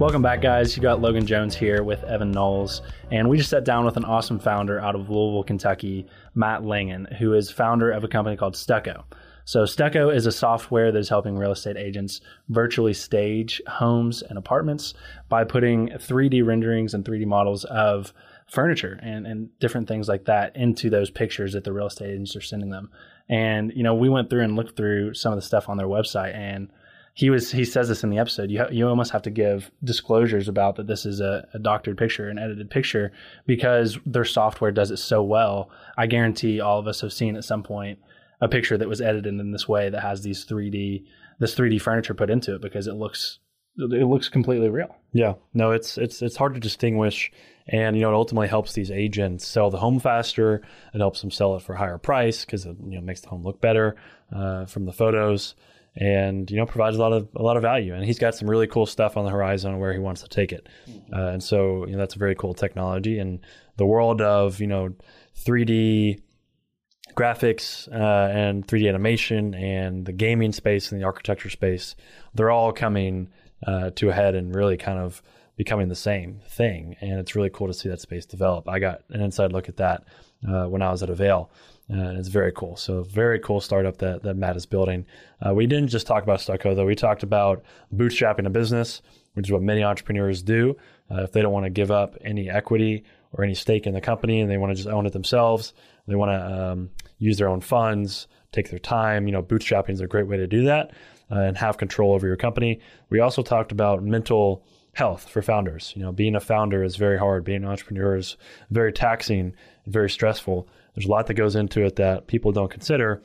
Welcome back, guys. You got Logan Jones here with Evan Knowles, and we just sat down with an awesome founder out of Louisville, Kentucky, Matt Langen, who is founder of a company called Stucco. So, Stucco is a software that is helping real estate agents virtually stage homes and apartments by putting 3D renderings and 3D models of furniture and, and different things like that into those pictures that the real estate agents are sending them. And, you know, we went through and looked through some of the stuff on their website and he was he says this in the episode. You ha- you almost have to give disclosures about that this is a, a, doctored picture, an edited picture, because their software does it so well. I guarantee all of us have seen at some point a picture that was edited in this way that has these 3D this 3D furniture put into it because it looks it looks completely real. Yeah, no, it's it's it's hard to distinguish, and you know it ultimately helps these agents sell the home faster. It helps them sell it for a higher price because it you know makes the home look better uh, from the photos and you know provides a lot of a lot of value. And he's got some really cool stuff on the horizon where he wants to take it. Mm-hmm. Uh, and so you know that's a very cool technology. And the world of you know 3D graphics uh, and 3D animation and the gaming space and the architecture space, they're all coming uh, to a head and really kind of becoming the same thing. And it's really cool to see that space develop. I got an inside look at that uh, when I was at Avail. Uh, it's very cool. So very cool startup that, that Matt is building. Uh, we didn't just talk about Stucco though. We talked about bootstrapping a business, which is what many entrepreneurs do. Uh, if they don't want to give up any equity or any stake in the company and they want to just own it themselves, they want to um, use their own funds, take their time. You know, bootstrapping is a great way to do that uh, and have control over your company. We also talked about mental health for founders. You know, being a founder is very hard. Being an entrepreneur is very taxing, and very stressful. There's a lot that goes into it that people don't consider.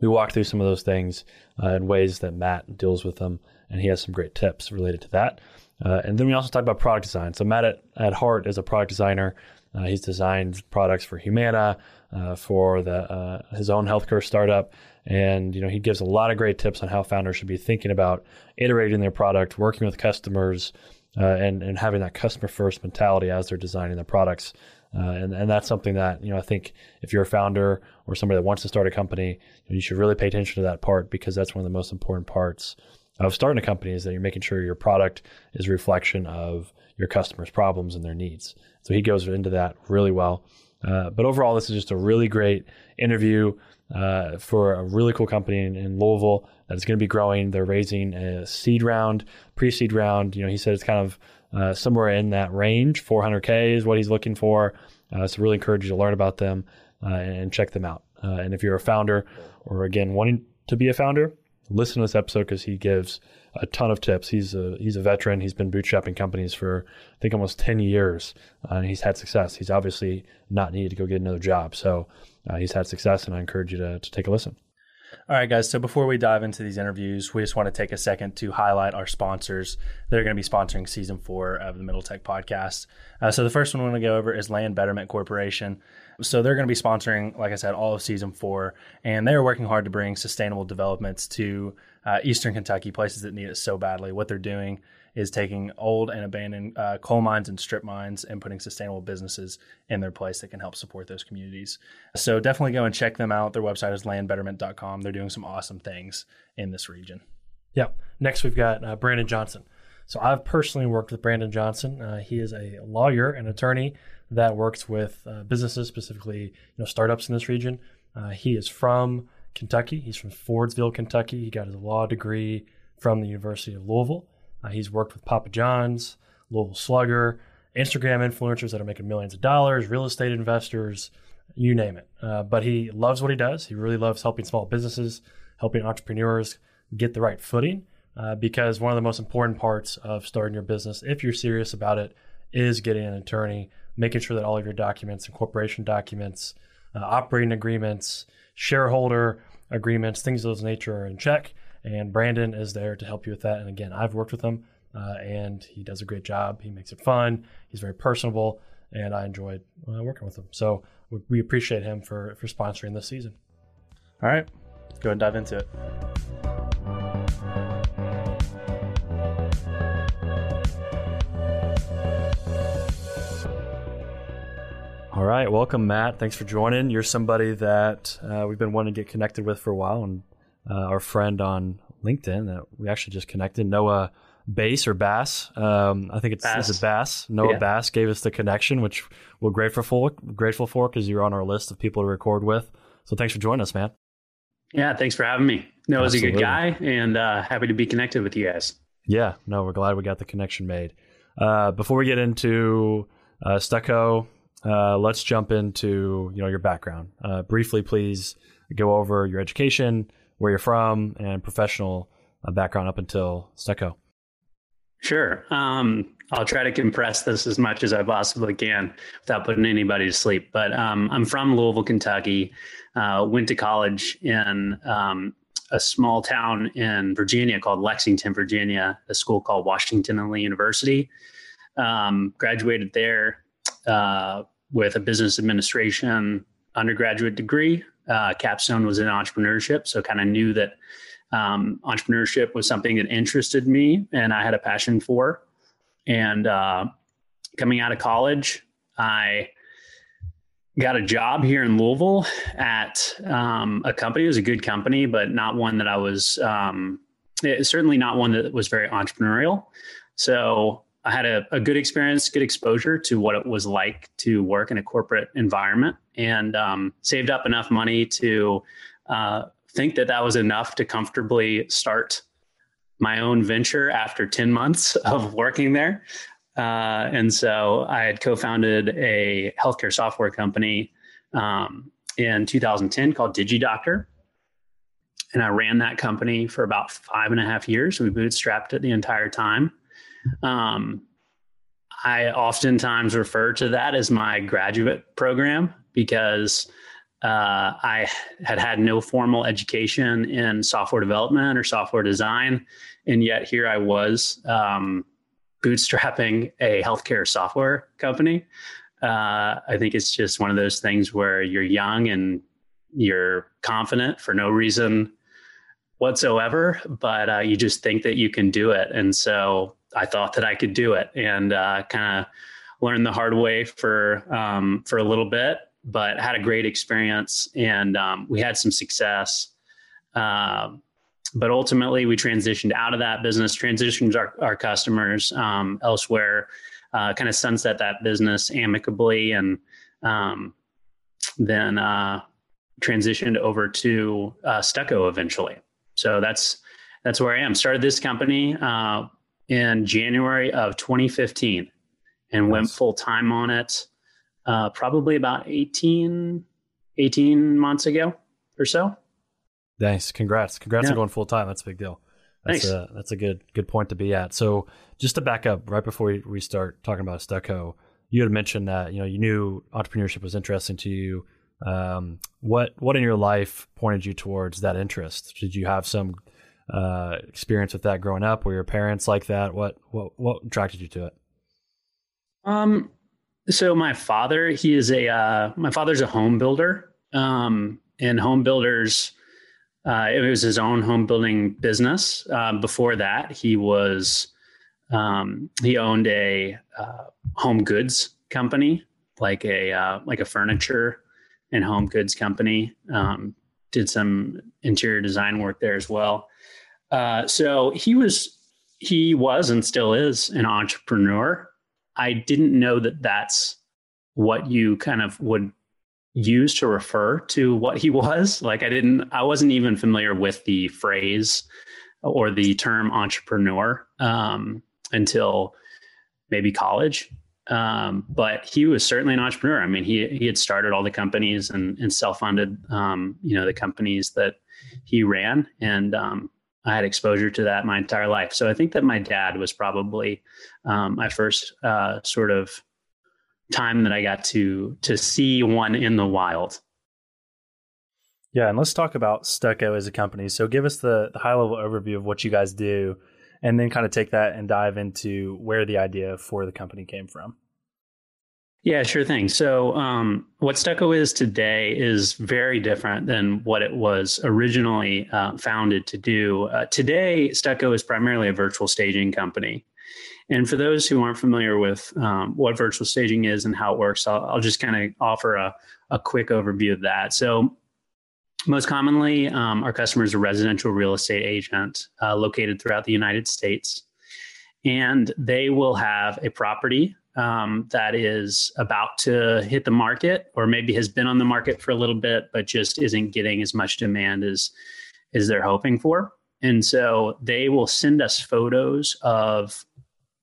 We walk through some of those things uh, in ways that Matt deals with them, and he has some great tips related to that. Uh, and then we also talk about product design. So Matt at, at heart is a product designer. Uh, he's designed products for Humana, uh, for the uh, his own healthcare startup, and you know he gives a lot of great tips on how founders should be thinking about iterating their product, working with customers, uh, and and having that customer first mentality as they're designing their products. Uh, and, and that's something that, you know, I think if you're a founder or somebody that wants to start a company, you should really pay attention to that part because that's one of the most important parts of starting a company is that you're making sure your product is a reflection of your customers' problems and their needs. So he goes into that really well. Uh, but overall, this is just a really great interview uh, for a really cool company in, in Louisville that is going to be growing. They're raising a seed round, pre-seed round. You know, he said it's kind of uh, somewhere in that range. 400K is what he's looking for. Uh, so really encourage you to learn about them uh, and check them out. And if you're a founder or again wanting to be a founder, listen to this episode because he gives a ton of tips. He's a he's a veteran. He's been bootstrapping companies for I think almost 10 years, uh, and he's had success. He's obviously not needed to go get another job. So uh, he's had success, and I encourage you to, to take a listen. All right, guys. So before we dive into these interviews, we just want to take a second to highlight our sponsors. They're going to be sponsoring season four of the Middle Tech podcast. Uh, so the first one we're going to go over is Land Betterment Corporation. So they're going to be sponsoring, like I said, all of season four, and they are working hard to bring sustainable developments to uh, Eastern Kentucky, places that need it so badly. What they're doing is taking old and abandoned uh, coal mines and strip mines and putting sustainable businesses in their place that can help support those communities. So definitely go and check them out. Their website is landbetterment.com. They're doing some awesome things in this region. Yeah. Next, we've got uh, Brandon Johnson. So I've personally worked with Brandon Johnson. Uh, he is a lawyer and attorney that works with uh, businesses, specifically you know startups in this region. Uh, he is from Kentucky. He's from Fordsville, Kentucky. He got his law degree from the University of Louisville. Uh, he's worked with Papa John's, Louisville Slugger, Instagram influencers that are making millions of dollars, real estate investors, you name it. Uh, but he loves what he does. He really loves helping small businesses, helping entrepreneurs get the right footing. Uh, because one of the most important parts of starting your business, if you're serious about it, is getting an attorney, making sure that all of your documents and corporation documents, uh, operating agreements, shareholder agreements, things of those nature are in check. And Brandon is there to help you with that. And again, I've worked with him, uh, and he does a great job. He makes it fun. He's very personable, and I enjoyed uh, working with him. So we, we appreciate him for for sponsoring this season. All right, go and dive into it. All right, welcome, Matt. Thanks for joining. You're somebody that uh, we've been wanting to get connected with for a while, and uh, our friend on LinkedIn that we actually just connected, Noah Bass or Bass. Um, I think it's Bass. Is it Bass. Noah yeah. Bass gave us the connection, which we're grateful for. Grateful for because you're on our list of people to record with. So thanks for joining us, man. Yeah, thanks for having me. Noah's Absolutely. a good guy, and uh, happy to be connected with you guys. Yeah, no, we're glad we got the connection made. Uh, before we get into uh, Stucco, uh, let's jump into you know your background. Uh, briefly, please go over your education, where you're from, and professional uh, background up until Stucco. Sure. Um, I'll try to compress this as much as I possibly can without putting anybody to sleep. But um, I'm from Louisville, Kentucky. Uh, went to college in um, a small town in Virginia called Lexington, Virginia, a school called Washington and Lee University. Um, graduated there uh, with a business administration undergraduate degree. Uh, capstone was in entrepreneurship, so kind of knew that um, entrepreneurship was something that interested me and I had a passion for. And uh, coming out of college, I got a job here in Louisville at um, a company. It was a good company, but not one that I was um, it, certainly not one that was very entrepreneurial. So I had a, a, good experience, good exposure to what it was like to work in a corporate environment, and um, saved up enough money to uh, think that that was enough to comfortably start my own venture after 10 months of working there. Uh, and so I had co founded a healthcare software company um, in 2010 called DigiDoctor. And I ran that company for about five and a half years. We bootstrapped it the entire time. Um, I oftentimes refer to that as my graduate program because uh, I had had no formal education in software development or software design, and yet here I was um, bootstrapping a healthcare software company. Uh, I think it's just one of those things where you're young and you're confident for no reason whatsoever, but uh, you just think that you can do it. And so I thought that I could do it, and uh, kind of learned the hard way for um, for a little bit but had a great experience and um, we had some success. Uh, but ultimately, we transitioned out of that business, transitioned our, our customers um, elsewhere, uh, kind of sunset that business amicably, and um, then uh, transitioned over to uh, Stucco eventually. So that's that's where I am. Started this company uh, in January of 2015, and nice. went full time on it uh, probably about 18, 18 months ago or so. Nice. Congrats. Congrats yeah. on going full time. That's a big deal. That's Thanks. a that's a good good point to be at. So just to back up right before we, we start talking about Stucco, you had mentioned that you know you knew entrepreneurship was interesting to you. Um, what what in your life pointed you towards that interest? Did you have some uh, experience with that growing up? Were your parents like that? What what what attracted you to it? Um, so my father, he is a uh, my father's a home builder, um, and home builders. Uh, it was his own home building business. Um, before that, he was um, he owned a uh, home goods company, like a uh, like a furniture and home goods company. Um, did some interior design work there as well. Uh, so he was he was and still is an entrepreneur. I didn't know that that's what you kind of would use to refer to what he was. Like I didn't, I wasn't even familiar with the phrase or the term entrepreneur um, until maybe college. Um, but he was certainly an entrepreneur. I mean, he he had started all the companies and, and self funded, um, you know, the companies that he ran, and um, I had exposure to that my entire life. So I think that my dad was probably um, my first uh, sort of time that I got to to see one in the wild. Yeah, and let's talk about Stucco as a company. So give us the, the high level overview of what you guys do, and then kind of take that and dive into where the idea for the company came from. Yeah, sure thing. So, um, what Stucco is today is very different than what it was originally uh, founded to do. Uh, today, Stucco is primarily a virtual staging company. And for those who aren't familiar with um, what virtual staging is and how it works, I'll, I'll just kind of offer a, a quick overview of that. So, most commonly, um, our customer is a residential real estate agent uh, located throughout the United States. And they will have a property um, that is about to hit the market or maybe has been on the market for a little bit but just isn't getting as much demand as as they're hoping for and so they will send us photos of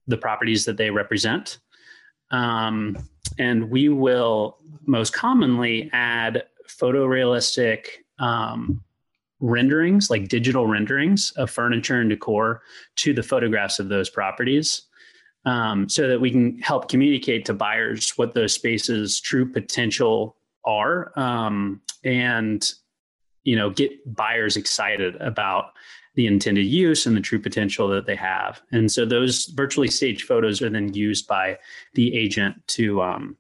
the properties that they represent um, and we will most commonly add photorealistic um, renderings like digital renderings of furniture and decor to the photographs of those properties um, so that we can help communicate to buyers what those spaces' true potential are, um, and you know get buyers excited about the intended use and the true potential that they have. And so those virtually staged photos are then used by the agent to um,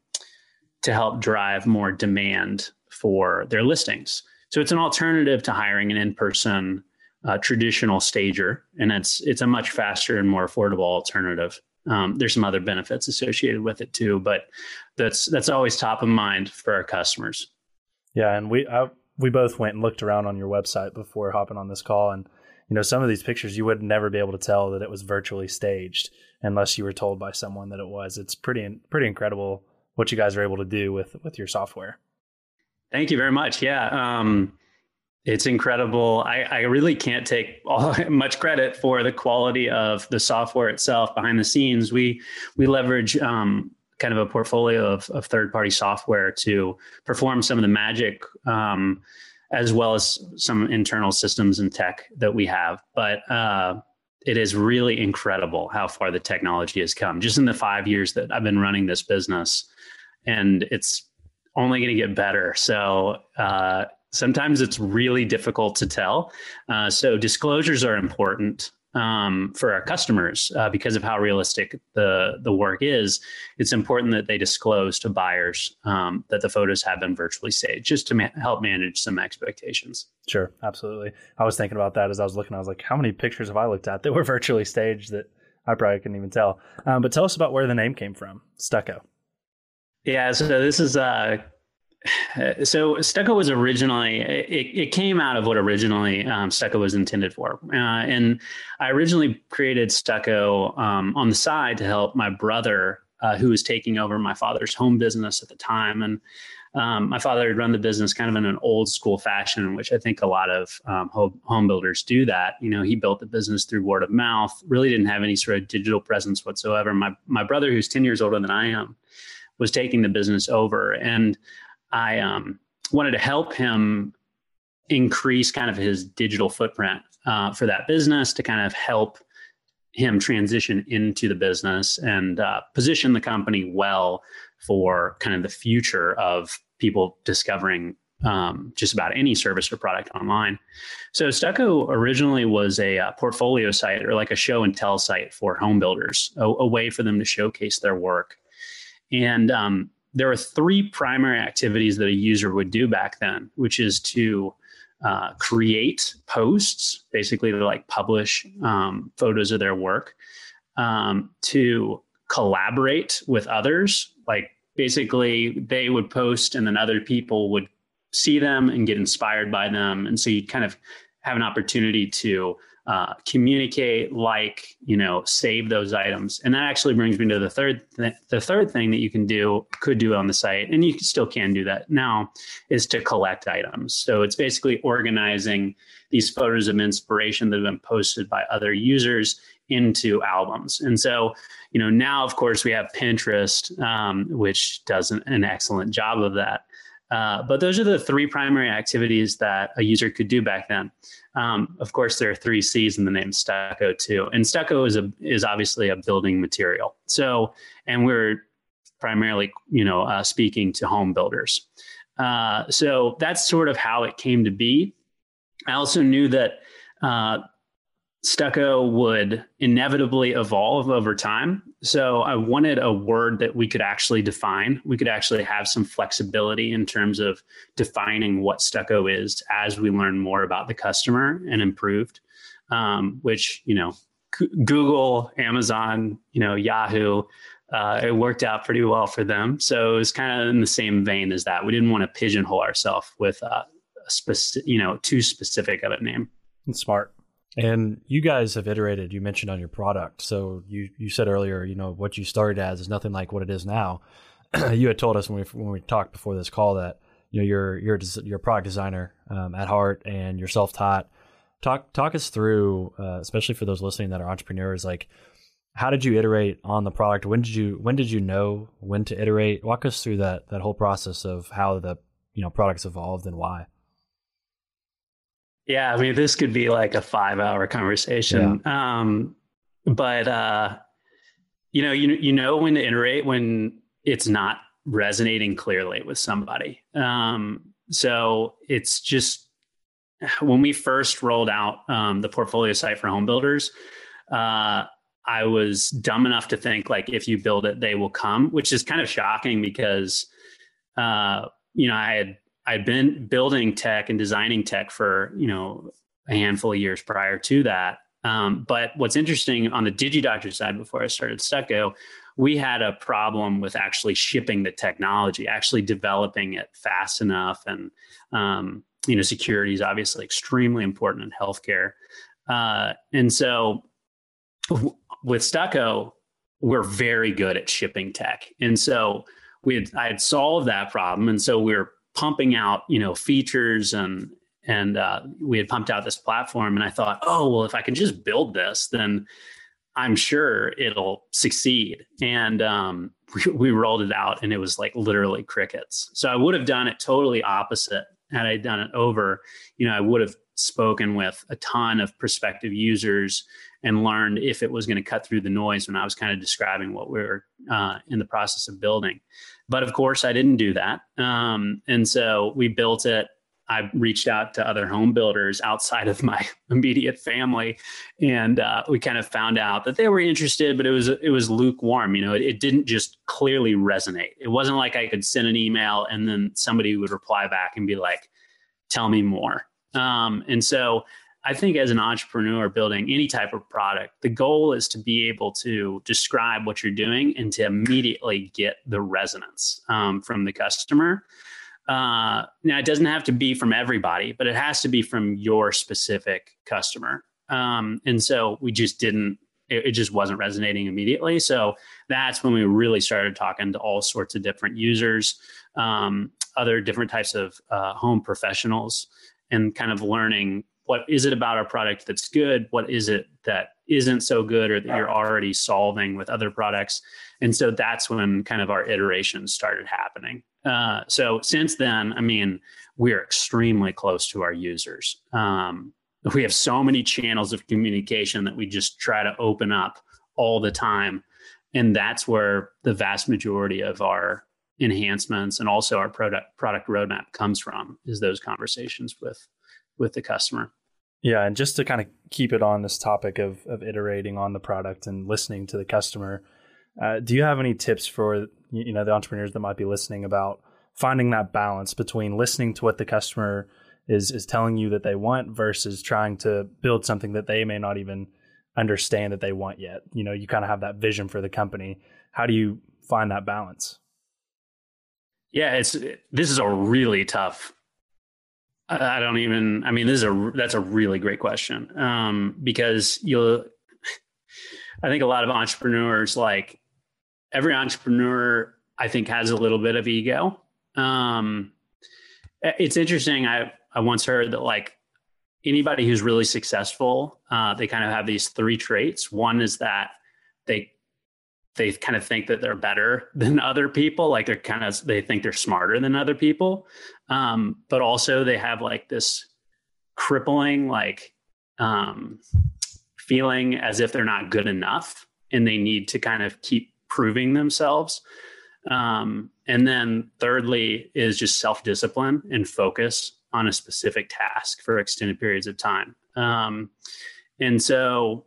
to help drive more demand for their listings. So it's an alternative to hiring an in-person uh, traditional stager, and it's it's a much faster and more affordable alternative. Um, there's some other benefits associated with it too, but that's that's always top of mind for our customers. Yeah, and we I, we both went and looked around on your website before hopping on this call, and you know some of these pictures you would never be able to tell that it was virtually staged unless you were told by someone that it was. It's pretty pretty incredible what you guys are able to do with with your software. Thank you very much. Yeah. Um, it's incredible. I, I really can't take all, much credit for the quality of the software itself behind the scenes. We we leverage um, kind of a portfolio of, of third party software to perform some of the magic, um, as well as some internal systems and tech that we have. But uh, it is really incredible how far the technology has come just in the five years that I've been running this business, and it's only going to get better. So uh, sometimes it's really difficult to tell. Uh, so disclosures are important um, for our customers uh, because of how realistic the the work is. It's important that they disclose to buyers um, that the photos have been virtually staged, just to ma- help manage some expectations. Sure, absolutely. I was thinking about that as I was looking. I was like, how many pictures have I looked at that were virtually staged that I probably couldn't even tell? Um, but tell us about where the name came from, Stucco. Yeah, so this is uh, so stucco was originally it, it came out of what originally um, stucco was intended for. Uh, and i originally created stucco um, on the side to help my brother uh, who was taking over my father's home business at the time. And um, my father had run the business kind of in an old school fashion which i think a lot of um, home, builders do that. You know he built the business through word of mouth really didn't have any sort of digital presence whatsoever. My, my brother who's 10 years older than i am was taking the business over and I um, wanted to help him increase kind of his digital footprint uh, for that business to kind of help him transition into the business and uh, position the company well for kind of the future of people discovering um, just about any service or product online. So Stucco originally was a, uh, portfolio site or like a show and tell site for home builders, a, a way for them to showcase their work. And um, there are three primary activities that a user would do back then, which is to uh, create posts, basically to like publish um, photos of their work, um, to collaborate with others, like basically they would post and then other people would see them and get inspired by them, and so you kind of have an opportunity to uh, communicate, like, you know, save those items. And that actually brings me to the third th- the third thing that you can do could do on the site, and you still can do that now, is to collect items. So it's basically organizing these photos of inspiration that have been posted by other users into albums. And so, you know, now of course we have Pinterest, um, which does an, an excellent job of that. Uh, but those are the three primary activities that a user could do back then. Um, of course, there are three C's in the name stucco too, and stucco is a is obviously a building material. So, and we're primarily, you know, uh, speaking to home builders. Uh, so that's sort of how it came to be. I also knew that uh, stucco would inevitably evolve over time. So I wanted a word that we could actually define. We could actually have some flexibility in terms of defining what stucco is as we learn more about the customer and improved, um, which, you know, Google, Amazon, you know, Yahoo, uh, it worked out pretty well for them. So it was kind of in the same vein as that. We didn't want to pigeonhole ourselves with uh, a specific, you know, too specific of a name. Smart. And you guys have iterated. You mentioned on your product. So you you said earlier, you know, what you started as is nothing like what it is now. you had told us when we when we talked before this call that you know you're you're you're a product designer um, at heart and you're self taught. Talk talk us through, uh, especially for those listening that are entrepreneurs, like how did you iterate on the product? When did you when did you know when to iterate? Walk us through that that whole process of how the you know products evolved and why. Yeah, I mean, this could be like a five hour conversation. Yeah. Um, but, uh, you know, you, you know when to iterate when it's not resonating clearly with somebody. Um, so it's just when we first rolled out um, the portfolio site for home builders, uh, I was dumb enough to think like if you build it, they will come, which is kind of shocking because, uh, you know, I had I'd been building tech and designing tech for you know a handful of years prior to that. Um, but what's interesting on the DigiDoctor side, before I started Stucco, we had a problem with actually shipping the technology, actually developing it fast enough, and um, you know, security is obviously extremely important in healthcare. Uh, and so, w- with Stucco, we're very good at shipping tech, and so we had I had solved that problem, and so we we're pumping out you know features and and uh, we had pumped out this platform and i thought oh well if i can just build this then i'm sure it'll succeed. And um, we, we, rolled it out and it was like literally crickets. So i would have done it totally opposite had i done it over. You know i would have spoken with a ton of prospective users and learned if it was going to cut through the noise when i was kind of describing what we were uh, in the process of building but of course, I didn't do that. Um, and so we built it. I reached out to other home builders outside of my immediate family, and uh, we kind of found out that they were interested, but it was it was lukewarm. You know, it, it didn't just clearly resonate. It wasn't like I could send an email and then somebody would reply back and be like, "Tell me more." Um, and so I think as an entrepreneur building any type of product, the goal is to be able to describe what you're doing and to immediately get the resonance um, from the customer. Uh, now, it doesn't have to be from everybody, but it has to be from your specific customer. Um, and so we just didn't, it, it, just wasn't resonating immediately. So that's when we really started talking to all sorts of different users, um, other different types of uh, home professionals, and kind of learning what is it about our product that's good? What is it that isn't so good or that you're already solving with other products? And so that's when kind of our iterations started happening. Uh, so since then i mean we're extremely close to our users. Um, we have so many channels of communication that we just try to open up all the time. And that's where the vast majority of our enhancements and also our product product roadmap comes from is those conversations with with the customer. Yeah, and just to kind of keep it on this topic of of iterating on the product and listening to the customer, uh, do you have any tips for you know the entrepreneurs that might be listening about finding that balance between listening to what the customer is is telling you that they want versus trying to build something that they may not even understand that they want yet? You know, you kind of have that vision for the company. How do you find that balance? Yeah, it's this is a really tough I don't even. I mean, this is a that's a really great question um, because you'll. I think a lot of entrepreneurs, like every entrepreneur, I think has a little bit of ego. Um, it's interesting. I I once heard that like anybody who's really successful, uh, they kind of have these three traits. One is that they they kind of think that they're better than other people like they're kind of they think they're smarter than other people um, but also they have like this crippling like um, feeling as if they're not good enough and they need to kind of keep proving themselves Um, and then thirdly is just self discipline and focus on a specific task for extended periods of time. Um, and so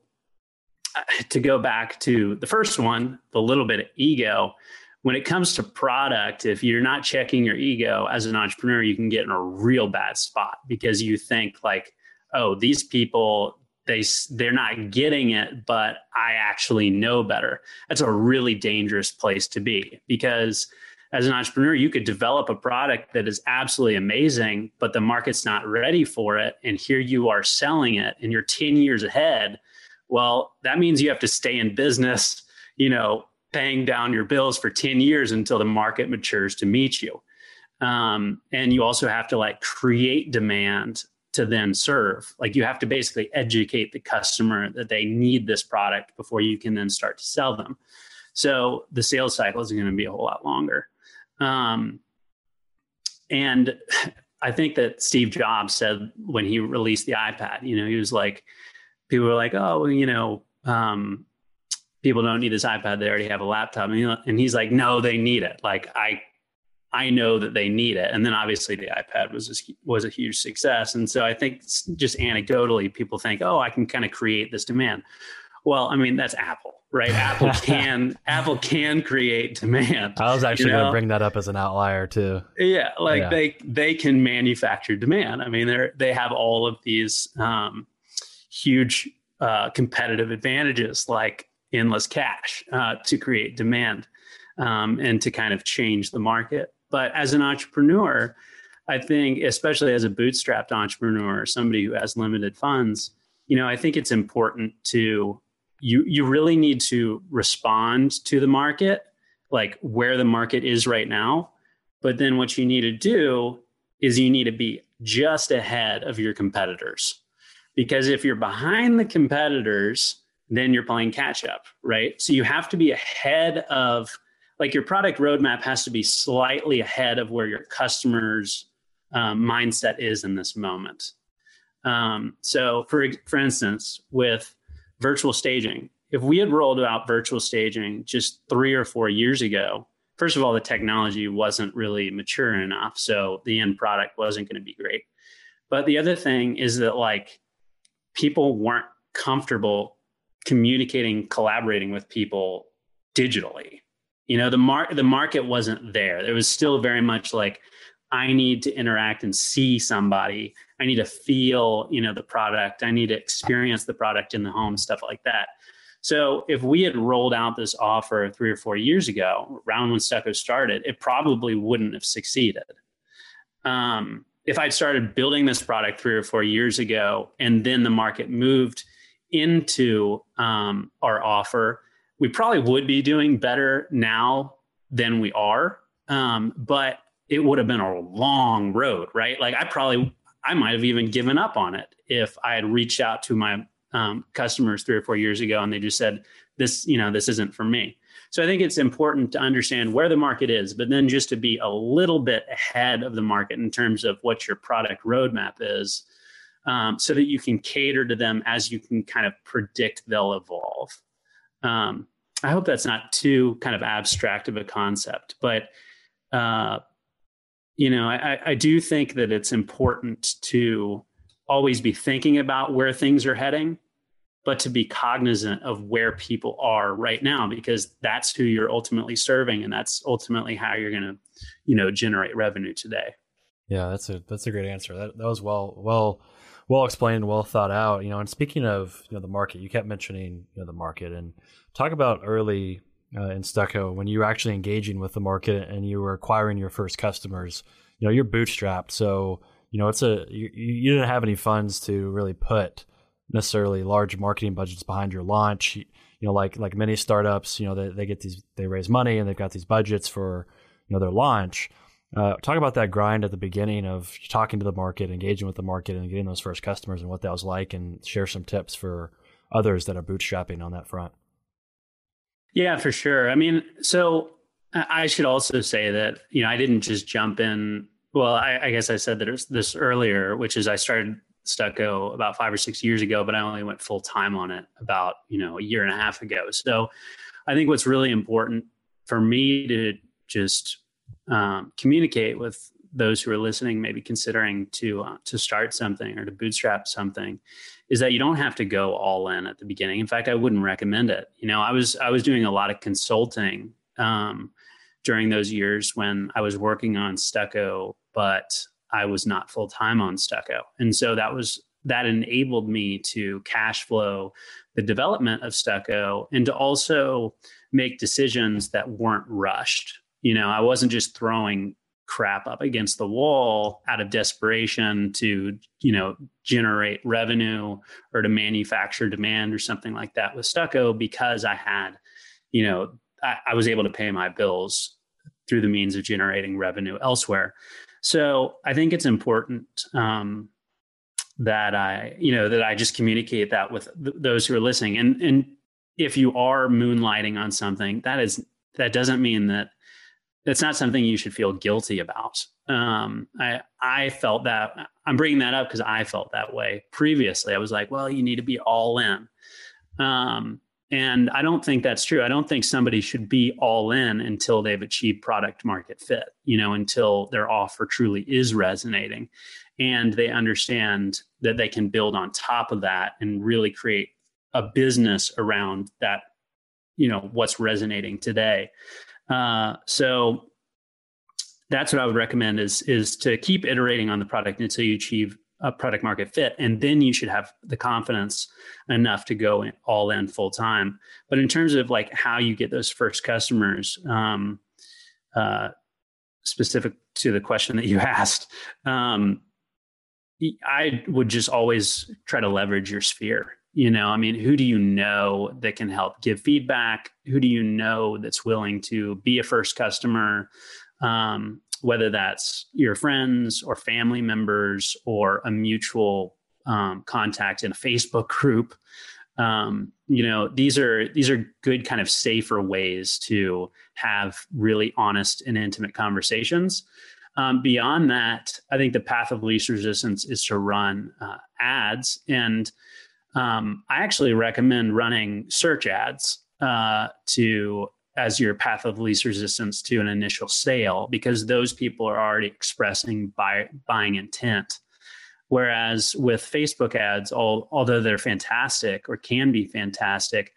to go back to the first one, the little bit of ego, when it comes to product, if you're not checking your ego as an entrepreneur, you can get in a real bad spot because you think like, oh, these people they they're not getting it, but I actually know better. That's a really dangerous place to be because as an entrepreneur, you could develop a product that is absolutely amazing, but the market's not ready for it. And here you are selling it and you're 10 years ahead. Well, that means you have to stay in business, you know, paying down your bills for 10 years until the market matures to meet you. Um, and you also have to like create demand to then serve. Like you have to basically educate the customer that they need this product before you can then start to sell them. So the sales cycle is going to be a whole lot longer. Um, and I think that Steve Jobs said when he released the iPad, you know, he was like, people were like, oh, you know, um, people don't need this iPad; they already have a laptop. And he's like, no, they need it. Like I, I know that they need it. And then obviously the iPad was a, was a huge success. And so I think just anecdotally, people think, oh, I can kind of create this demand. Well, I mean, that's Apple, right? Apple can Apple can create demand. I was actually you know? going to bring that up as an outlier too. Yeah, like yeah. they they can manufacture demand. I mean, they're they have all of these um, huge uh, competitive advantages, like endless cash uh, to create demand um, and to kind of change the market. But as an entrepreneur, I think, especially as a bootstrapped entrepreneur, somebody who has limited funds, you know, I think it's important to you you really need to respond to the market, like where the market is right now. But then what you need to do is you need to be just ahead of your competitors. Because if you're behind the competitors, then you're playing catch up, right? So you have to be ahead of like your product roadmap has to be slightly ahead of where your customers um, mindset is in this moment. Um, so for for instance, with virtual staging, if we had rolled out virtual staging just three or four years ago, first of all, the technology wasn't really mature enough, so the end product wasn't going to be great. But the other thing is that like people weren't comfortable communicating, collaborating with people digitally. You know, the mar- the market wasn't there. There was still very much like I need to interact and see somebody. I need to feel, you know, the product. I need to experience the product in the home, stuff like that. So if we had rolled out this offer three or four years ago, around when Stucco started, it probably wouldn't have succeeded. Um, if I'd started building this product three or four years ago, and then the market moved into um, our offer, we probably would be doing better now than we are. Um, but it would have been a long road, right? Like I probably, I might have even given up on it if I had reached out to my um, customers three or four years ago and they just said, this, you know, this isn't for me. So I think it's important to understand where the market is, but then just to be a little bit ahead of the market in terms of what your product roadmap is um, so that you can cater to them as you can kind of predict they'll evolve. Um, I hope that's not too kind of abstract of a concept, but uh, you know, I, I do think that it's important to always be thinking about where things are heading, but to be cognizant of where people are right now, because that's who you're ultimately serving, and that's ultimately how you're going to, you know, generate revenue today. Yeah, that's a that's a great answer. That that was well well well explained, well thought out. You know, and speaking of you know the market, you kept mentioning you know the market and talk about early uh, in Stucco when you were actually engaging with the market and you were acquiring your first customers. You know, you're bootstrapped, so you know it's a you, you didn't have any funds to really put necessarily large marketing budgets behind your launch. You, know, like like many startups, you know, they, they get these they raise money and they've got these budgets for you know their launch uh, talk about that grind at the beginning of talking to the market, engaging with the market, and getting those first customers, and what that was like, and share some tips for others that are bootstrapping on that front. Yeah, for sure. I mean, so I should also say that you know I didn't just jump in. Well, I, I guess I said that this earlier, which is I started Stucco about five or six years ago, but I only went full time on it about you know a year and a half ago. So I think what's really important for me to just um, communicate with those who are listening, maybe considering to uh, to start something or to bootstrap something, is that you don't have to go all in at the beginning. In fact, I wouldn't recommend it. You know, I was I was doing a lot of consulting um, during those years when I was working on Stucco, but I was not full time on Stucco, and so that was that enabled me to cash flow the development of Stucco and to also make decisions that weren't rushed. You know, I wasn't just throwing crap up against the wall out of desperation to, you know, generate revenue or to manufacture demand or something like that with Stucco because I had, you know, I, I was able to pay my bills through the means of generating revenue elsewhere. So I think it's important um, that I, you know, that I just communicate that with th- those who are listening. And and if you are moonlighting on something, that is that doesn't mean that that's not something you should feel guilty about. Um, I I felt that I'm bringing that up because I felt that way previously. I was like, well, you need to be all in. Um, and I don't think that's true. I don't think somebody should be all in until they've achieved product market fit, you know, until their offer truly is resonating and they understand that they can build on top of that and really create a business around that you know what's resonating today uh, so that's what i would recommend is is to keep iterating on the product until you achieve a product market fit and then you should have the confidence enough to go in, all in full time but in terms of like how you get those first customers um, uh, specific to the question that you asked um, I would just always try to leverage your sphere. You know, I mean, who do you know that can help give feedback? Who do you know that's willing to be a first customer? Um, whether that's your friends or family members or a mutual um, contact in a Facebook group. Um, you know, these are these are good kind of safer ways to have really honest and intimate conversations. Um, beyond that, I think the path of least resistance is to run uh, ads. And um, I actually recommend running search ads uh, to as your path of least resistance to an initial sale because those people are already expressing buy, buying intent. Whereas with Facebook ads, all, although they're fantastic or can be fantastic,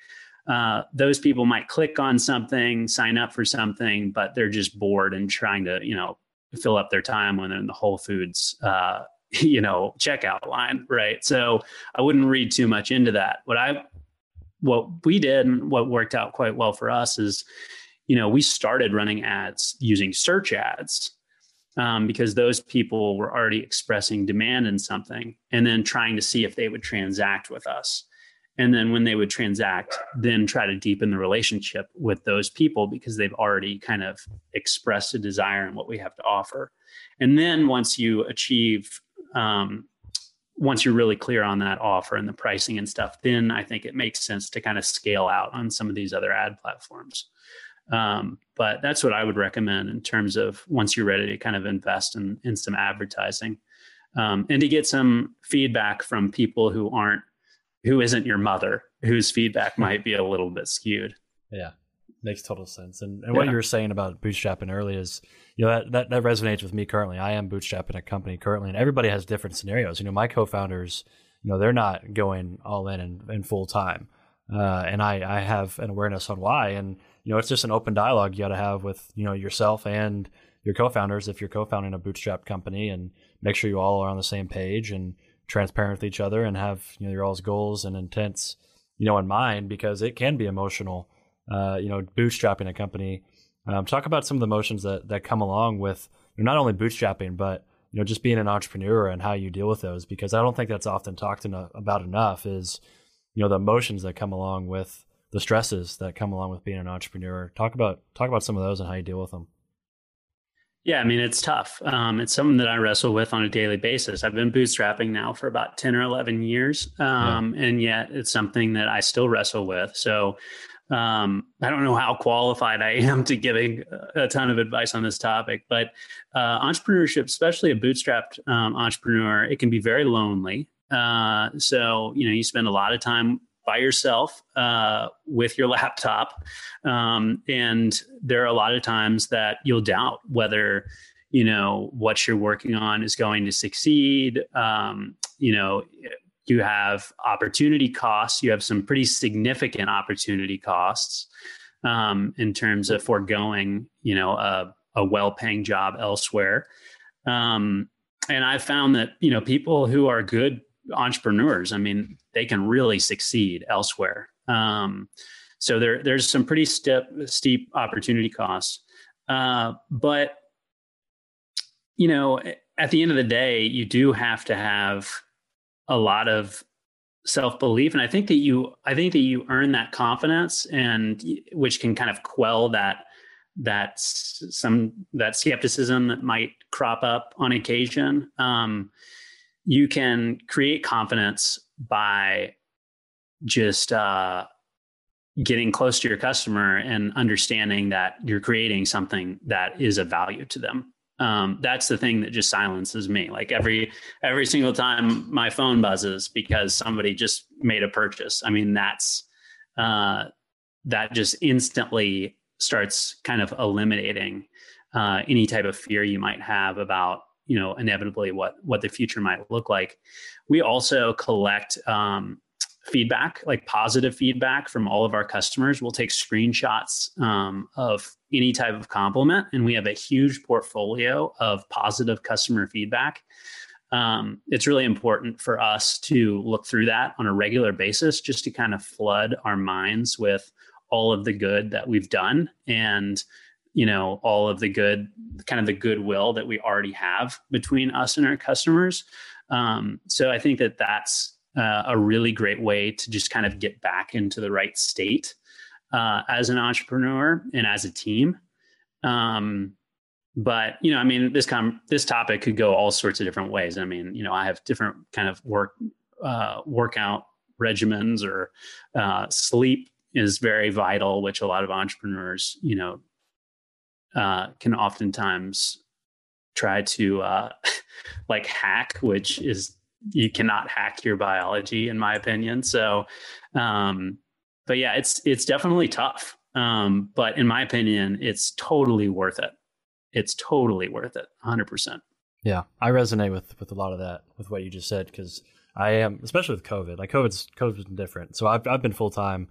uh, those people might click on something, sign up for something, but they're just bored and trying to, you know, fill up their time when they're in the Whole Foods, uh, you know, checkout line, right? So I wouldn't read too much into that. What I, what we did and what worked out quite well for us is, you know, we started running ads using search ads um, because those people were already expressing demand in something and then trying to see if they would transact with us. And then when they would transact then try to deepen the relationship with those people because they've already kind of expressed a desire in what we have to offer. And then once you achieve um, once you're really clear on that offer and the pricing and stuff then i think it makes sense to kind of scale out on some of these other ad platforms. Um, but that's what i would recommend in terms of once you're ready to kind of invest in, in some advertising um, and to get some feedback from people who aren't who isn't your mother, whose feedback might be a little bit skewed. Yeah, makes total sense. And, and what you were saying about bootstrapping early is, you know, that, that, that resonates with me currently. I am bootstrapping a company currently, and everybody has different scenarios. You know, my co-founders, you know, they're not going all in and, and full time. Uh, and I, I have an awareness on why. And, you know, it's just an open dialogue you got to have with, you know, yourself and your co-founders if you're co-founding a bootstrap company and make sure you all are on the same page and, transparent with each other and have you know your all's goals and intents you know in mind because it can be emotional uh, you know bootstrapping a company um, talk about some of the emotions that that come along with not only bootstrapping but you know just being an entrepreneur and how you deal with those because i don't think that's often talked enough, about enough is you know the emotions that come along with the stresses that come along with being an entrepreneur talk about talk about some of those and how you deal with them yeah, I mean, it's tough. Um, it's something that I wrestle with on a daily basis. I've been bootstrapping now for about 10 or 11 years. Um, yeah. And yet it's something that I still wrestle with. So um, I don't know how qualified I am to giving a ton of advice on this topic, but uh, entrepreneurship, especially a bootstrapped um, entrepreneur, it can be very lonely. Uh, so, you know, you spend a lot of time by yourself uh, with your laptop, um, and there are a lot of times that you'll doubt whether you know what you're working on is going to succeed. Um, you know, you have opportunity costs. You have some pretty significant opportunity costs um, in terms of foregoing, you know, a, a well-paying job elsewhere. Um, and I've found that you know people who are good entrepreneurs, I mean, they can really succeed elsewhere. Um, so there, there's some pretty steep, steep opportunity costs. Uh, but you know, at the end of the day, you do have to have a lot of self belief, and I think that you, I think that you earn that confidence, and which can kind of quell that that some that skepticism that might crop up on occasion. Um, you can create confidence by just uh, getting close to your customer and understanding that you're creating something that is of value to them. Um, that's the thing that just silences me. Like every every single time my phone buzzes because somebody just made a purchase. I mean, that's uh, that just instantly starts kind of eliminating uh, any type of fear you might have about you know inevitably what what the future might look like. We also collect um, feedback, like positive feedback from all of our customers. We'll take screenshots um, of any type of compliment, and we have a huge portfolio of positive customer feedback. Um, it's really important for us to look through that on a regular basis just to kind of flood our minds with all of the good that we've done and you know all of the good kind of the goodwill that we already have between us and our customers um, so i think that that's uh, a really great way to just kind of get back into the right state uh, as an entrepreneur and as a team um, but you know i mean this com- this topic could go all sorts of different ways i mean you know i have different kind of work uh, workout regimens or uh, sleep is very vital which a lot of entrepreneurs you know uh, can oftentimes try to uh, like hack, which is you cannot hack your biology, in my opinion. So, um, but yeah, it's it's definitely tough. Um, but in my opinion, it's totally worth it. It's totally worth it, hundred percent. Yeah, I resonate with with a lot of that with what you just said because I am, especially with COVID. Like COVID's COVID's been different. So I've I've been full time,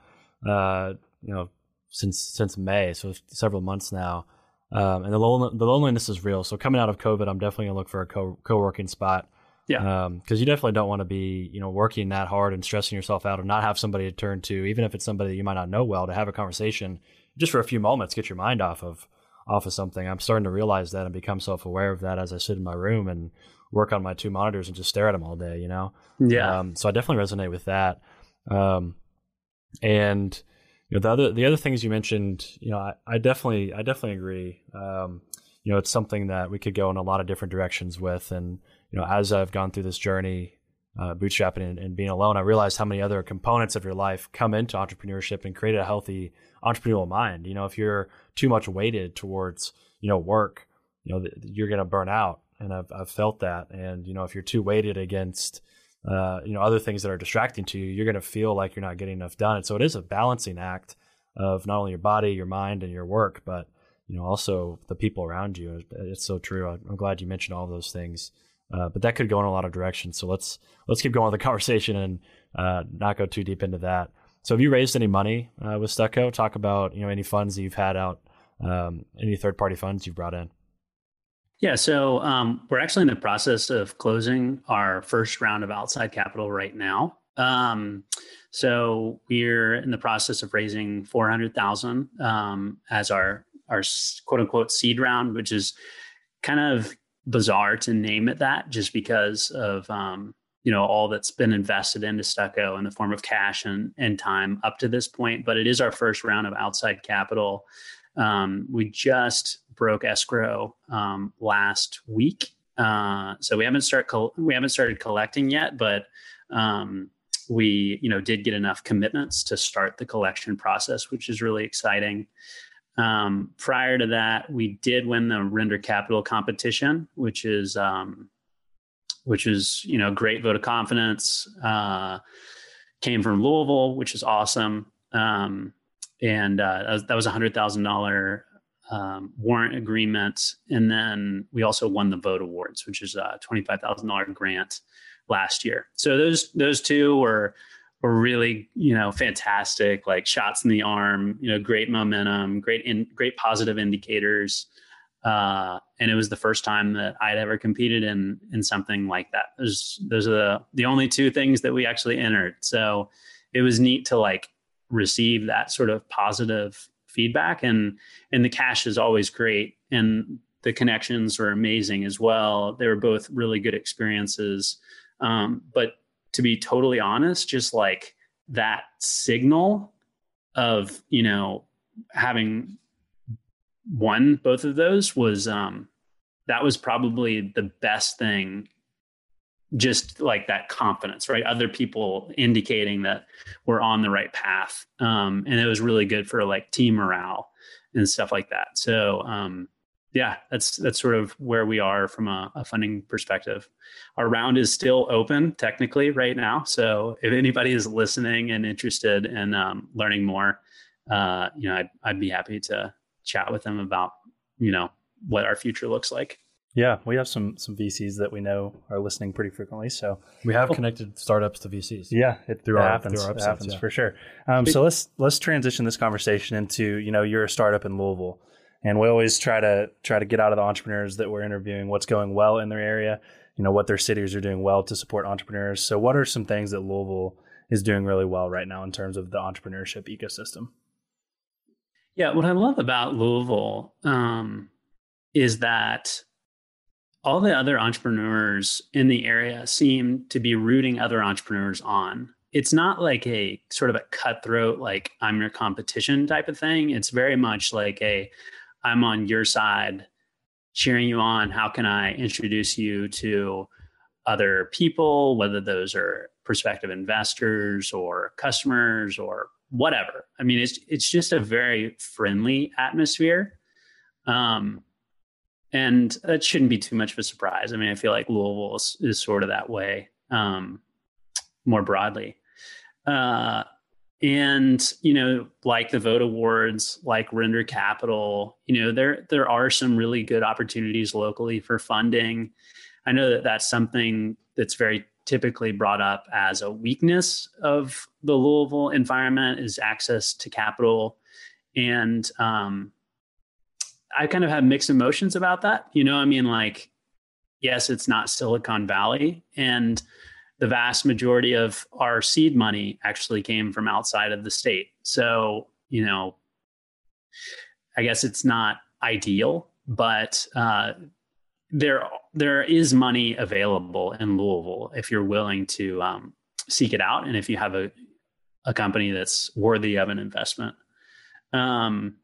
uh, you know, since since May, so several months now. Um, and the, lon- the loneliness is real. So coming out of COVID, I'm definitely gonna look for a co co-working spot. Yeah. Because um, you definitely don't want to be, you know, working that hard and stressing yourself out, and not have somebody to turn to, even if it's somebody that you might not know well, to have a conversation just for a few moments, get your mind off of off of something. I'm starting to realize that and become self aware of that as I sit in my room and work on my two monitors and just stare at them all day. You know. Yeah. Um, so I definitely resonate with that. Um, and you know the other the other things you mentioned you know i, I definitely i definitely agree um, you know it's something that we could go in a lot of different directions with and you know as i've gone through this journey uh, bootstrapping and, and, being alone i realized how many other components of your life come into entrepreneurship and create a healthy entrepreneurial mind you know if you're too much weighted towards you know work you know you're going to burn out and I've, I've felt that and you know if you're too weighted against uh, you know other things that are distracting to you, you're going to feel like you're not getting enough done. And so it is a balancing act of not only your body, your mind, and your work, but you know also the people around you. It's so true. I'm glad you mentioned all those things. Uh, but that could go in a lot of directions. So let's let's keep going with the conversation and uh, not go too deep into that. So have you raised any money uh, with Stucco? Talk about you know any funds that you've had out, um, any third party funds you've brought in. Yeah, so um, we're actually in the process of closing our first round of outside capital right now. Um, so we're in the process of raising four hundred thousand um, as our our quote unquote seed round, which is kind of bizarre to name it that, just because of um, you know all that's been invested into Stucco in the form of cash and and time up to this point. But it is our first round of outside capital. Um, we just broke escrow um, last week, uh, so we haven't start col- we haven't started collecting yet, but um, we you know did get enough commitments to start the collection process, which is really exciting. Um, prior to that, we did win the Render Capital competition, which is um, which is you know great Vogt of confidence. Uh, came from Louisville, which is awesome. Um, and uh, that was, a hundred thousand dollar um, warrant agreement, and then we also won the vote awards, which is a twenty five thousand dollar grant last year. So those those two were were really you know fantastic, like shots in the arm, you know, great momentum, great in, great positive indicators. Uh, and it was the first time that I'd ever competed in in something like that. Those those are the the only two things that we actually entered. So it was neat to like receive that sort of positive feedback and and the cash is always great and the connections were amazing as well they were both really good experiences um, but to be totally honest just like that signal of you know having won both of those was um that was probably the best thing just like that confidence, right? Other people indicating that we're on the right path. Um, and it was really good for like team morale and stuff like that. So, um, yeah, that's that's sort of where we are from a, a, funding perspective. Our round is still open technically right now. So if anybody is listening and interested in um, learning more, uh, you know, I'd, I'd be happy to chat with them about you know what our future looks like. Yeah, we have some some VCs that we know are listening pretty frequently. So we have connected startups to VCs. Yeah, it, through it our, happens. Through our episodes, it happens yeah. for sure. Um, so let's let's transition this conversation into you know you're a startup in Louisville, and we always try to try to get out of the entrepreneurs that we're interviewing what's going well in their area, you know what their cities are doing well to support entrepreneurs. So what are some things that Louisville is doing really well right now in terms of the entrepreneurship ecosystem? Yeah, what I love about Louisville um, is that all the other entrepreneurs in the area seem to be rooting other entrepreneurs on. It's not like a sort of a cutthroat, like I'm your competition type of thing. It's very much like a I'm on your side, cheering you on. How can I introduce you to other people, whether those are prospective investors or customers or whatever? I mean, it's it's just a very friendly atmosphere. Um, and that shouldn't be too much of a surprise. I mean, I feel like Louisville is, is sort of that way um, more broadly. Uh, and you know, like the Vogt awards, like Render Capital, you know, there there are some really good opportunities locally for funding. I know that that's something that's very typically brought up as a weakness of the Louisville environment is access to capital, and um, I kind of have mixed emotions about that. You know, I mean, like, yes, it's not Silicon Valley, and the vast majority of our seed money actually came from outside of the state. So, you know, I guess it's not ideal, but uh, there there is money available in Louisville if you're willing to um, seek it out, and if you have a a company that's worthy of an investment. Um,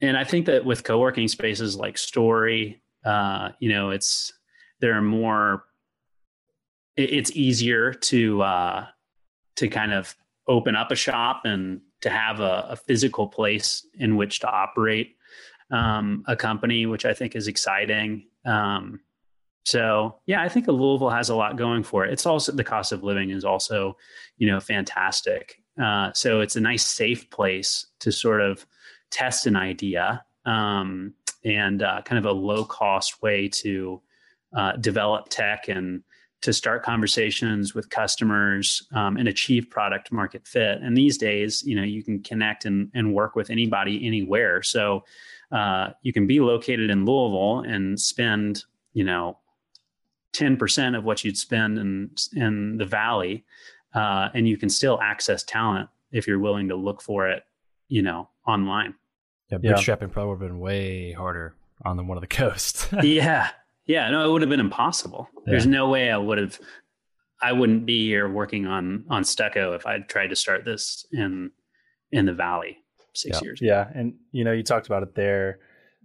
and I think that with co-working spaces like Story, uh, you know, it's there are more. It, it's easier to uh, to kind of open up a shop and to have a, a physical place in which to operate um, a company, which I think is exciting. Um, so yeah, I think Louisville has a lot going for it. It's also the cost of living is also, you know, fantastic. Uh, so it's a nice, safe place to sort of test an idea um, and uh, kind of a low cost way to uh, develop tech and to start conversations with customers um, and achieve product market fit. And these days, you know, you can connect and, and work with anybody anywhere. So uh, you can be located in Louisville and spend, you know, 10% of what you'd spend in, in the Valley. Uh, and you can still access talent if you're willing to look for it, you know, online. Yeah, bootstrapping yeah. probably would have been way harder on the one of the coast. yeah. Yeah. No, it would have been impossible. Yeah. There's no way I would have I wouldn't be here working on on stucco if I'd tried to start this in in the valley six yeah. years ago. Yeah. And you know, you talked about it there.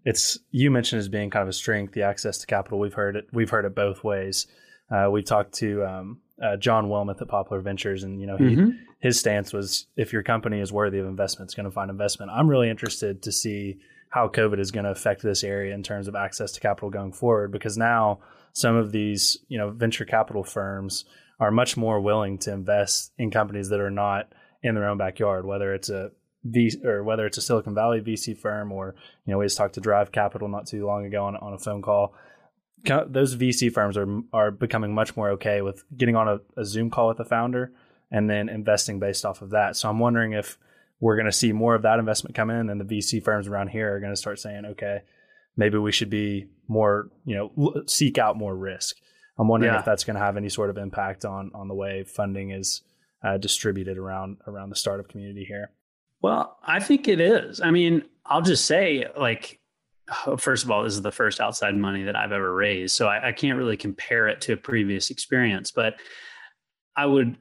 It's you mentioned as being kind of a strength, the access to capital. We've heard it we've heard it both ways. Uh, we talked to um, uh, John Wilmoth at Poplar Ventures, and you know he, mm-hmm. his stance was if your company is worthy of investment, it's going to find investment. I'm really interested to see how COVID is going to affect this area in terms of access to capital going forward, because now some of these you know venture capital firms are much more willing to invest in companies that are not in their own backyard, whether it's a V or whether it's a Silicon Valley VC firm or you know we just talked to Drive Capital not too long ago on, on a phone call. Those VC firms are are becoming much more okay with getting on a, a Zoom call with the founder and then investing based off of that. So I'm wondering if we're going to see more of that investment come in, and the VC firms around here are going to start saying, okay, maybe we should be more, you know, seek out more risk. I'm wondering yeah. if that's going to have any sort of impact on on the way funding is uh, distributed around around the startup community here. Well, I think it is. I mean, I'll just say, like, first of all, this is the first outside money that I've ever raised, so I, I can't really compare it to a previous experience. But I would,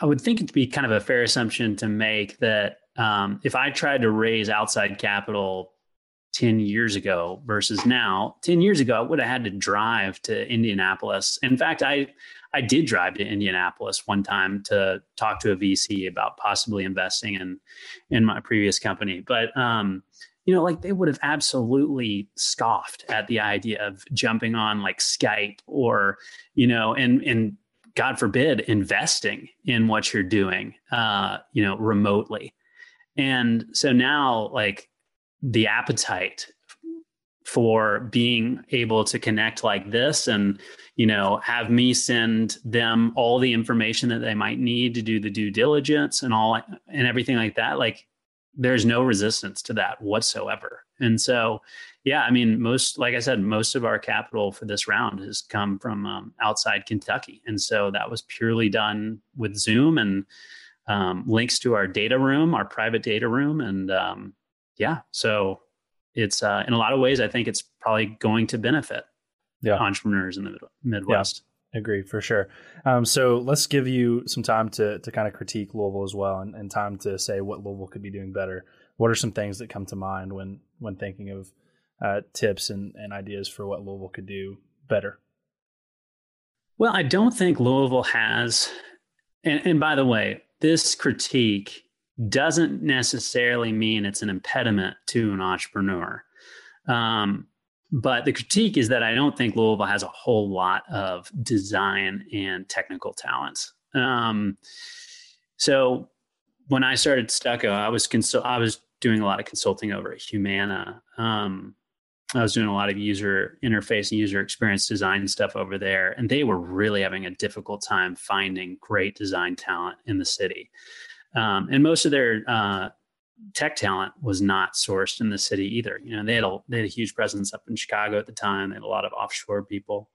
I would think it to be kind of a fair assumption to make that um, if I tried to raise outside capital 10 years ago versus now 10 years ago i would have had to drive to indianapolis. In fact i i did drive to indianapolis one time to talk to a vc about possibly investing in in my previous company. But um you know like they would have absolutely scoffed at the idea of jumping on like skype or you know and and god forbid investing in what you're doing uh you know remotely. And so now like the appetite for being able to connect like this and you know have me send them all the information that they might need to do the due diligence and all and everything like that like there's no resistance to that whatsoever. And so yeah i mean most like i said most of our capital for this round has come from um, outside kentucky and so that was purely done with zoom and um, links to our data room our private data room and um, yeah, so it's uh, in a lot of ways, I think it's probably going to benefit yeah. entrepreneurs in the Midwest. Yeah, agree for sure. Um, so let's give you some time to to kind of critique Louisville as well, and, and, time to say what Louisville could be doing better. What are some things that come to mind when when thinking of uh, tips and, and ideas for what Louisville could do better? Well, I don't think Louisville has, and, and by the way, this critique doesn't necessarily mean it's an impediment to an entrepreneur. Um, but the critique is that I don't think Louisville has a whole lot of design and technical talents. Um, so when I started Stucco, I was consul- I was doing a lot of consulting over at Humana. Um, I was doing a lot of user interface and user experience design stuff over there, and they were really having a difficult time finding great design talent in the city. Um, and most of their uh, tech talent was not sourced in the city either. You know, they had a they had a huge presence up in Chicago at the time. They had a lot of offshore people.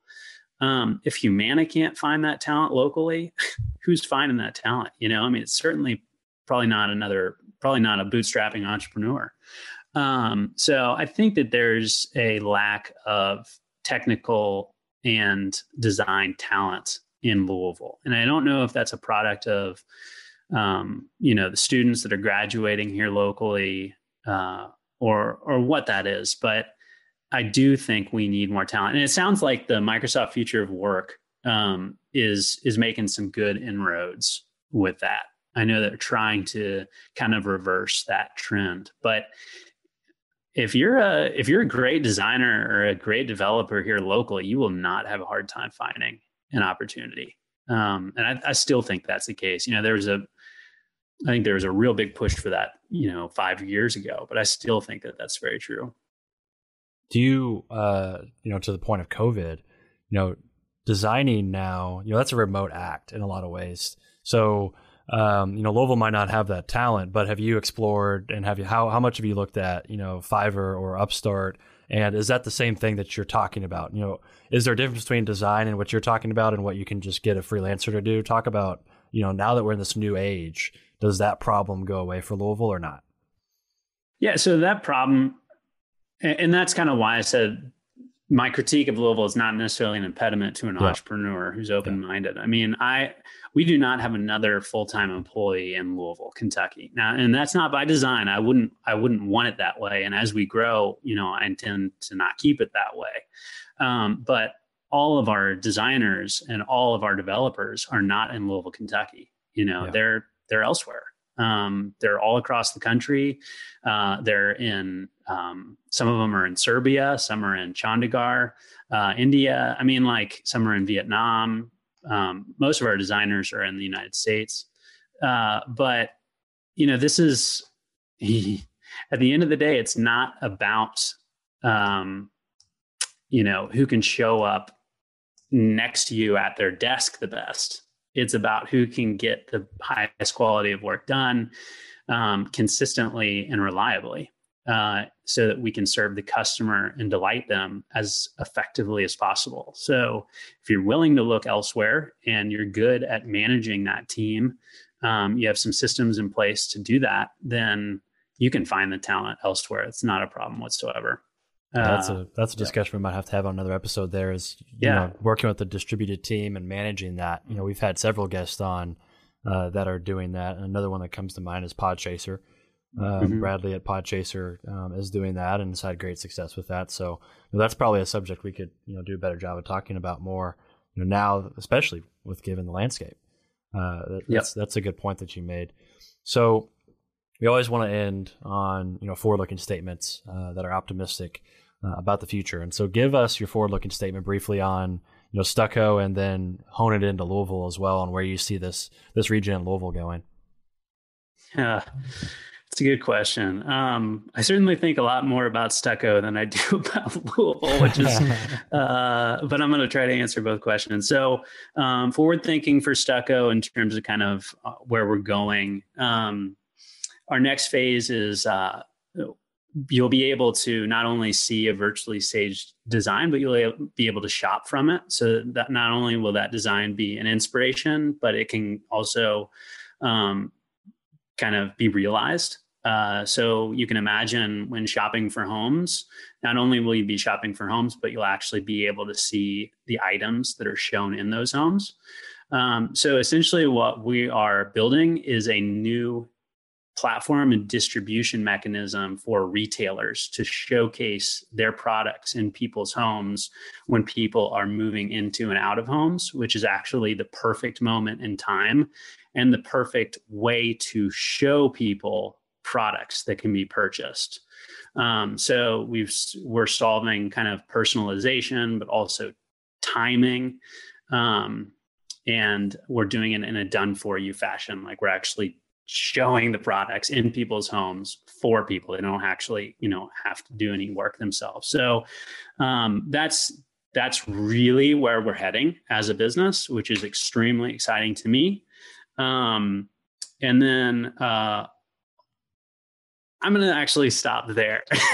Um, if Humana can't find that talent locally, who's finding that talent? You know, I mean, it's certainly probably not another, probably not a bootstrapping entrepreneur. Um, so I think that there's a lack of technical and design talent in Louisville, and I don't know if that's a product of um, you know the students that are graduating here locally uh, or or what that is but i do think we need more talent. And it sounds like the microsoft future of work um, is is making some good inroads with that. I know they're trying to kind of reverse that trend but if you're a if you're a great designer or a great developer here locally you will not have a hard time finding an opportunity um, and I, I, still think that's the case. You know, there was a I think there was a real big push for that, you know, five years ago. But I still think that that's very true. Do you, uh, you know, to the point of COVID, you know, designing now, you know, that's a remote act in a lot of ways. So, um, you know, Louisville might not have that talent, but have you explored and have you how how much have you looked at, you know, Fiverr or Upstart? And is that the same thing that you're talking about? You know, is there a difference between design and what you're talking about and what you can just get a freelancer to do? Talk about, you know, now that we're in this new age, does that problem go away for Louisville or not? Yeah, so that problem, and that's kind of why I said my critique of Louisville is not necessarily an impediment to an yeah. entrepreneur who's open minded. Yeah. I mean, I we do not have another full time employee in Louisville, Kentucky. Now, and that's not by design. I wouldn't I wouldn't want it that way. And as we grow, you know, I intend to not keep it that way. Um, but all of our designers and all of our developers are not in Louisville, Kentucky. You know, yeah. they're they're elsewhere. Um, they're all across the country. Uh, they're in um, some of them are in Serbia, some are in Chandigarh, uh, India. I mean, like some are in Vietnam. Um, most of our designers are in the United States, uh, but you know, this is at the end of the day, it's not about um, you know who can show up next to you at their desk the best. It's about who can get the highest quality of work done um, consistently and reliably uh, so that we can serve the customer and delight them as effectively as possible. So, if you're willing to look elsewhere and you're good at managing that team, um, you have some systems in place to do that, then you can find the talent elsewhere. It's not a problem whatsoever. that's a uh, that's a discussion yeah. we might have to have on another episode. There is yeah know, working with the distributed team and managing that. You know, we've had several guests on uh, that are doing that. And another one that comes to mind is Podchaser. Um, mm-hmm. Bradley at Podchaser um, is doing that and has had great success with that. So you know, that's probably a subject we could you know do a better job of talking about more. You know, now especially with given the landscape. Uh, that, yep. That's that's a good point that you made. So we always want to end on you know forward-looking statements uh, that are optimistic uh, about the future. And so, give us your forward-looking statement briefly on you know stucco, and then hone it into Louisville as well, on where you see this this region in Louisville going. Yeah. It's a good question. Um, I certainly think a lot more about stucco than I do about Louisville, which is, uh, but I'm going to try to answer both questions. So, um, forward thinking for stucco in terms of kind of uh, where we're going. Um, our next phase is uh, you'll be able to not only see a virtually staged design, but you'll be able to shop from it. So that not only will that design be an inspiration, but it can also um, kind of be realized. Uh, so you can imagine when shopping for homes, not only will you be shopping for homes, but you'll actually be able to see the items that are shown in those homes. Um, so essentially, what we are building is a new platform and distribution mechanism for retailers to showcase their products in people's homes when people are moving into and out of homes, which is actually the perfect moment in time and the perfect way to show people products that can be purchased. Um, so we've we're solving kind of personalization, but also timing. Um, and we're doing it in a done for you fashion. Like we're actually showing the products in people's homes for people. They don't actually, you know, have to do any work themselves. So um, that's that's really where we're heading as a business, which is extremely exciting to me. Um, and then uh, I'm going to actually stop there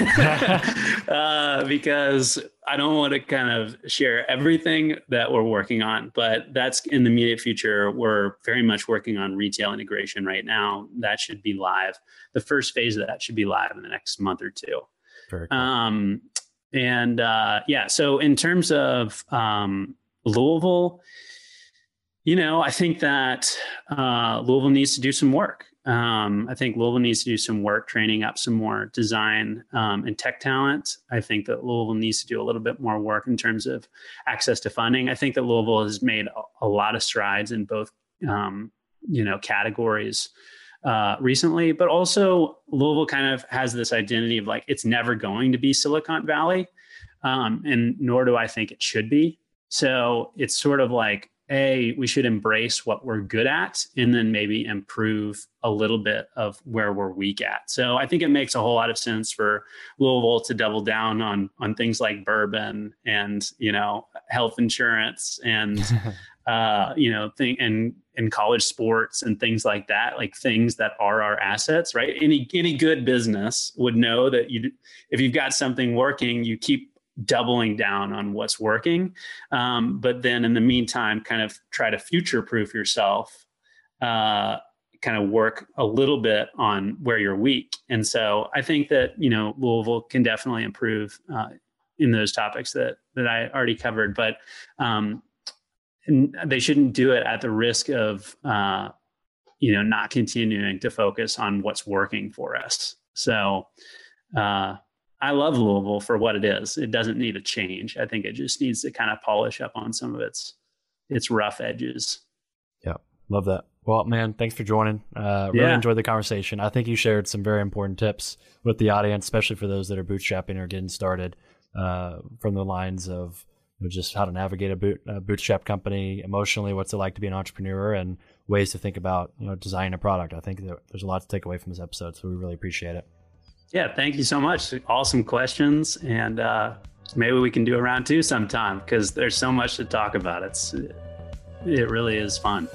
uh, because I don't want to kind of share everything that we're working on, but that's in the immediate future. We're very much working on retail integration right now. That should be live. The first phase of that should be live in the next month or two. Cool. Um, and uh, yeah, so in terms of um, Louisville, you know, I think that uh, Louisville needs to do some work. Um, I think Louisville needs to do some work training up some more design um, and tech talent. I think that Louisville needs to do a little bit more work in terms of access to funding. I think that Louisville has made a, lot of strides in both, um, you know, categories uh, recently, but also Louisville kind of has this identity of like it's never going to be Silicon Valley, um, and nor do I think it should be. So it's sort of like a we should embrace what we're good at and then maybe improve a little bit of where we're weak at. So i think it makes a whole lot of sense for louisville to double down on on things like bourbon and you know health insurance and uh you know thing and and college sports and things like that like things that are our assets right? Any any good business would know that you if you've got something working you keep doubling down on what's working. Um, but then in the meantime, kind of try to future proof yourself, uh, kind of work a little bit on where you're weak. And so I think that, you know, Louisville can definitely improve uh, in those topics that, that I already covered, but um, they shouldn't do it at the risk of, uh, you know, not continuing to focus on what's working for us. So, uh, I love Louisville for what it is. It doesn't need a change. I think it just needs to kind of polish up on some of its its rough edges. Yeah, love that. Well, man, thanks for joining. Uh, really yeah. enjoyed the conversation. I think you shared some very important tips with the audience, especially for those that are bootstrapping or getting started. Uh, from the lines of you know, just how to navigate a, boot, a bootstrap company emotionally, what's it like to be an entrepreneur, and ways to think about you know designing a product. I think there's a lot to take away from this episode, so we really appreciate it. Yeah, thank you so much. Awesome questions, and uh, maybe we can do a round two sometime because there's so much to talk about. It's it really is fun.